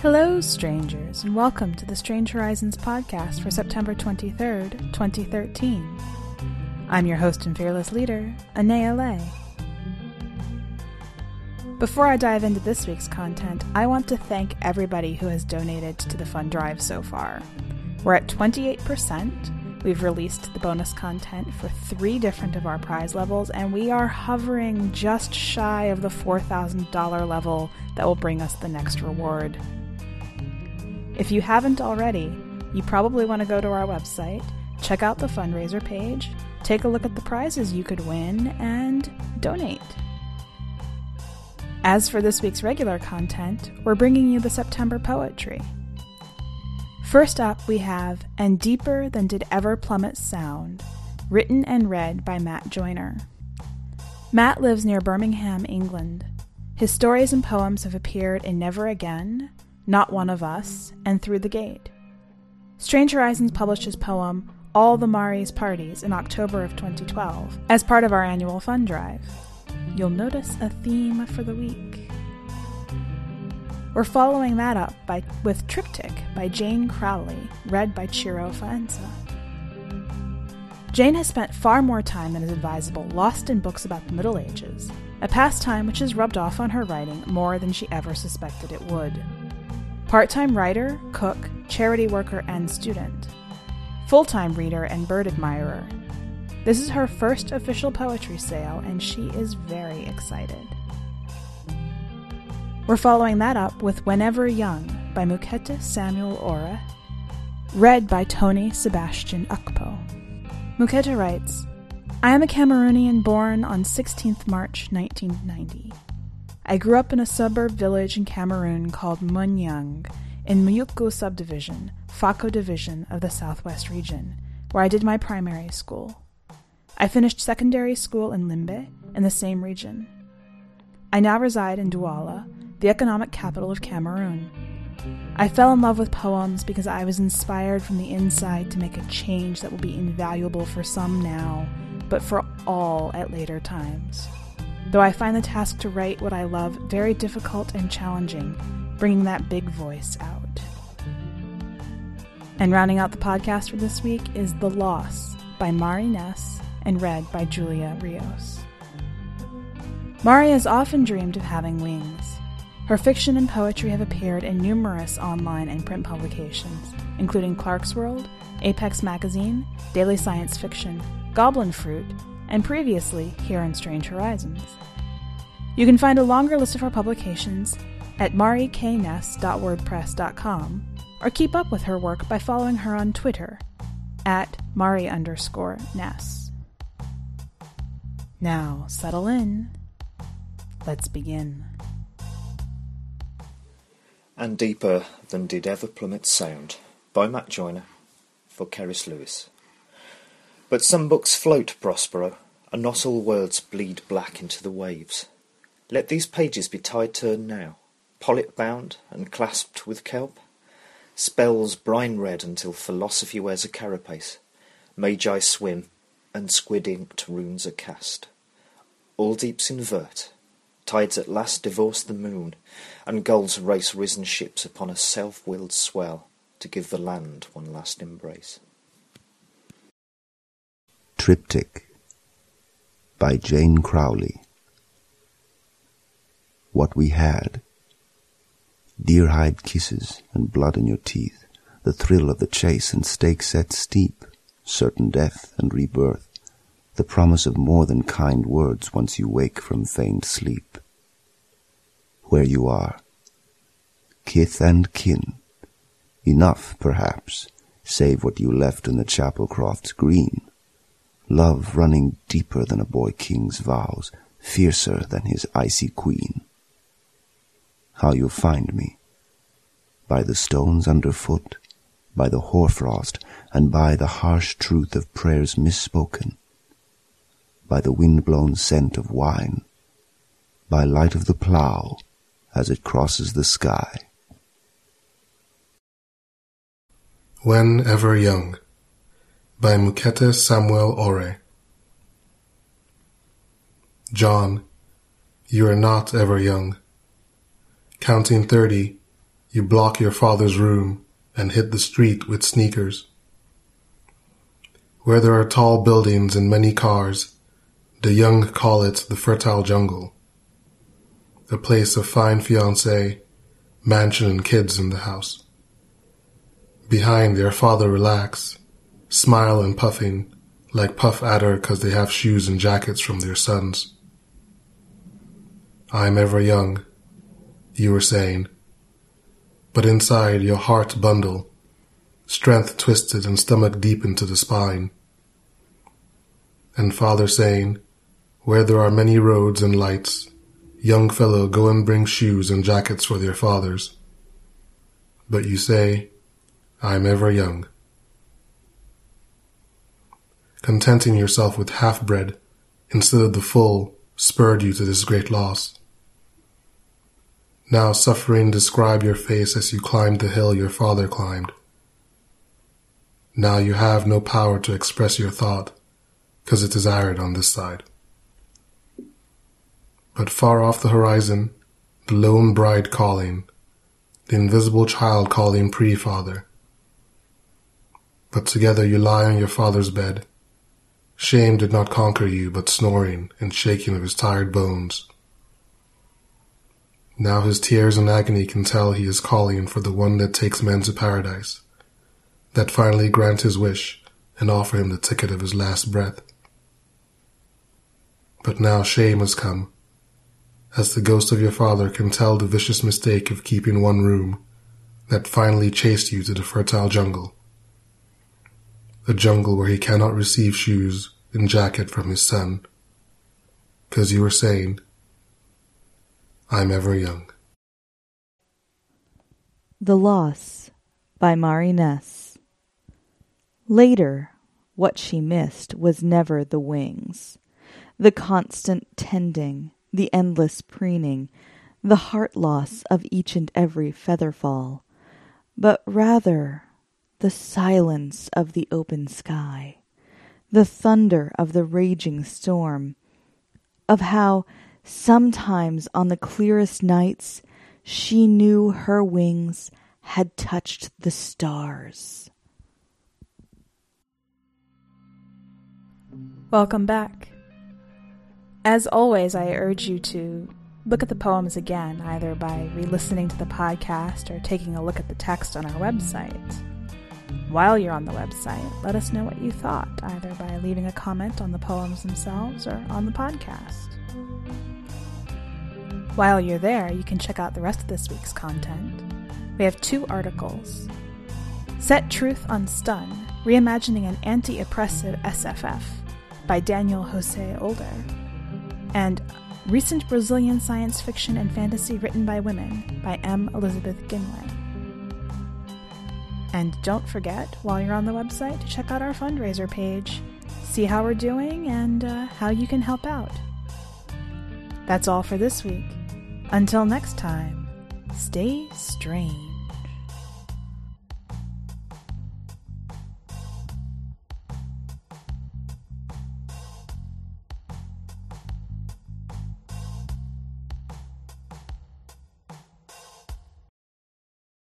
Hello, strangers, and welcome to the Strange Horizons podcast for September 23rd, 2013. I'm your host and fearless leader, Anaea Lay. Before I dive into this week's content, I want to thank everybody who has donated to the fund drive so far. We're at 28%. We've released the bonus content for three different of our prize levels, and we are hovering just shy of the $4,000 level that will bring us the next reward. If you haven't already, you probably want to go to our website, check out the fundraiser page, take a look at the prizes you could win, and donate. As for this week's regular content, we're bringing you the September poetry. First up, we have And Deeper Than Did Ever Plummet Sound, written and read by Mat Joiner. Mat lives near Birmingham, England. His stories and poems have appeared in Never Again, Not One of Us, and Through the Gate. Strange Horizons published his poem All the Mari's Parties in October of 2012 as part of our annual fund drive. You'll notice a theme for the week. We're following that up by, with Triptych by Jane Crowley, read by Ciro Faienza. Jane has spent far more time than is advisable lost in books about the Middle Ages, a pastime which has rubbed off on her writing more than she ever suspected it would. Part time writer, cook, charity worker, and student. Full time reader and bird admirer. This is her first official poetry sale, and she is very excited. We're following that up with When Ever Young by Mukete Samuel Oreh, read by Tony Sebastian Ukpo. Mukete writes I am a Cameroonian born on 16th March 1990. I grew up in a suburb village in Cameroon called Munyang in Muyuka subdivision, Fako division of the Southwest region, where I did my primary school. I finished secondary school in Limbe in the same region. I now reside in Douala, the economic capital of Cameroon. I fell in love with poems because I was inspired from the inside to make a change that will be invaluable for some now, but for all at later times. Though I find the task to write what I love very difficult and challenging, bringing that big voice out. And rounding out the podcast for this week is The Loss by Mari Ness and read by Julia Rios. Mari has often dreamed of having wings. Her fiction and poetry have appeared in numerous online and print publications, including Clarkesworld, Apex Magazine, Daily Science Fiction, Goblin Fruit, and previously here in Strange Horizons. You can find a longer list of her publications at marikness.wordpress.com or keep up with her work by following her on Twitter at Mari underscore Ness. Now, settle in. Let's begin. And Deeper Than Did Ever plummet Sound by Mat Joiner for Keris Lewis. But some books float, Prospero, and not all words bleed black into the waves. Let these pages be tide turned now, pollet bound and clasped with kelp. Spells brine red until philosophy wears a carapace, magi swim, and squid inked runes are cast. All deeps invert, Tides at last divorce the moon, and gulls race risen ships upon a self-willed swell to give the land one last embrace. Triptych by Jane Crowley. What we had. Deer-hide kisses and blood in your teeth, the thrill of the chase and stake set steep, certain death and rebirth, the promise of more than kind words once you wake from feigned sleep. Where you are. Kith and kin. Enough, perhaps, save what you left in the chapel crofts green. Love running deeper than a boy king's vows, fiercer than his icy queen. How you'll find me. By the stones underfoot, by the hoarfrost, and by the harsh truth of prayers misspoken by the wind-blown scent of wine, by light of the plough as it crosses the sky. When Ever Young by Mukete Samuel Oreh John, you are not ever young. Counting thirty, you block your father's room and hit the street with sneakers. Where there are tall buildings and many cars, the young call it the fertile jungle. A place of fine fiancé, mansion and kids in the house. Behind their father relax, smile and puffing, like Puff Adder cause they have shoes and jackets from their sons. I am ever young, you were saying, but inside your heart bundle, strength twisted and stomach deep into the spine. And father saying, where there are many roads and lights, young fellow go and bring shoes and jackets for their fathers. But you say, I am ever young. Contenting yourself with half bread instead of the full spurred you to this great loss. Now suffering describe your face as you climbed the hill your father climbed. Now you have no power to express your thought, because it is arid on this side. But far off the horizon, the lone bride calling, the invisible child calling pre-father. But together you lie on your father's bed. Shame did not conquer you, but snoring and shaking of his tired bones. Now his tears and agony can tell he is calling for the one that takes men to paradise, that finally grant his wish and offer him the ticket of his last breath. But now shame has come, as the ghost of your father can tell the vicious mistake of keeping one room that finally chased you to the fertile jungle. A jungle where he cannot receive shoes and jacket from his son, because you were saying, I'm ever young. The Loss by Mari Ness. Later, what she missed was never the wings, the constant tending, the endless preening, the heart loss of each and every feather fall, but rather the silence of the open sky, the thunder of the raging storm, of how Sometimes on the clearest nights, she knew her wings had touched the stars. Welcome back. As always, I urge you to look at the poems again, either by re listening to the podcast or taking a look at the text on our website. While you're on the website, let us know what you thought, either by leaving a comment on the poems themselves or on the podcast. While you're there, you can check out the rest of this week's content. We have two articles Set Truth on Stun Reimagining an Anti Oppressive SFF by Daniel Jose Older, and Recent Brazilian Science Fiction and Fantasy Written by Women by M. Elizabeth Ginway. And don't forget, while you're on the website, to check out our fundraiser page, see how we're doing, and uh, how you can help out. That's all for this week. Until next time, stay strange.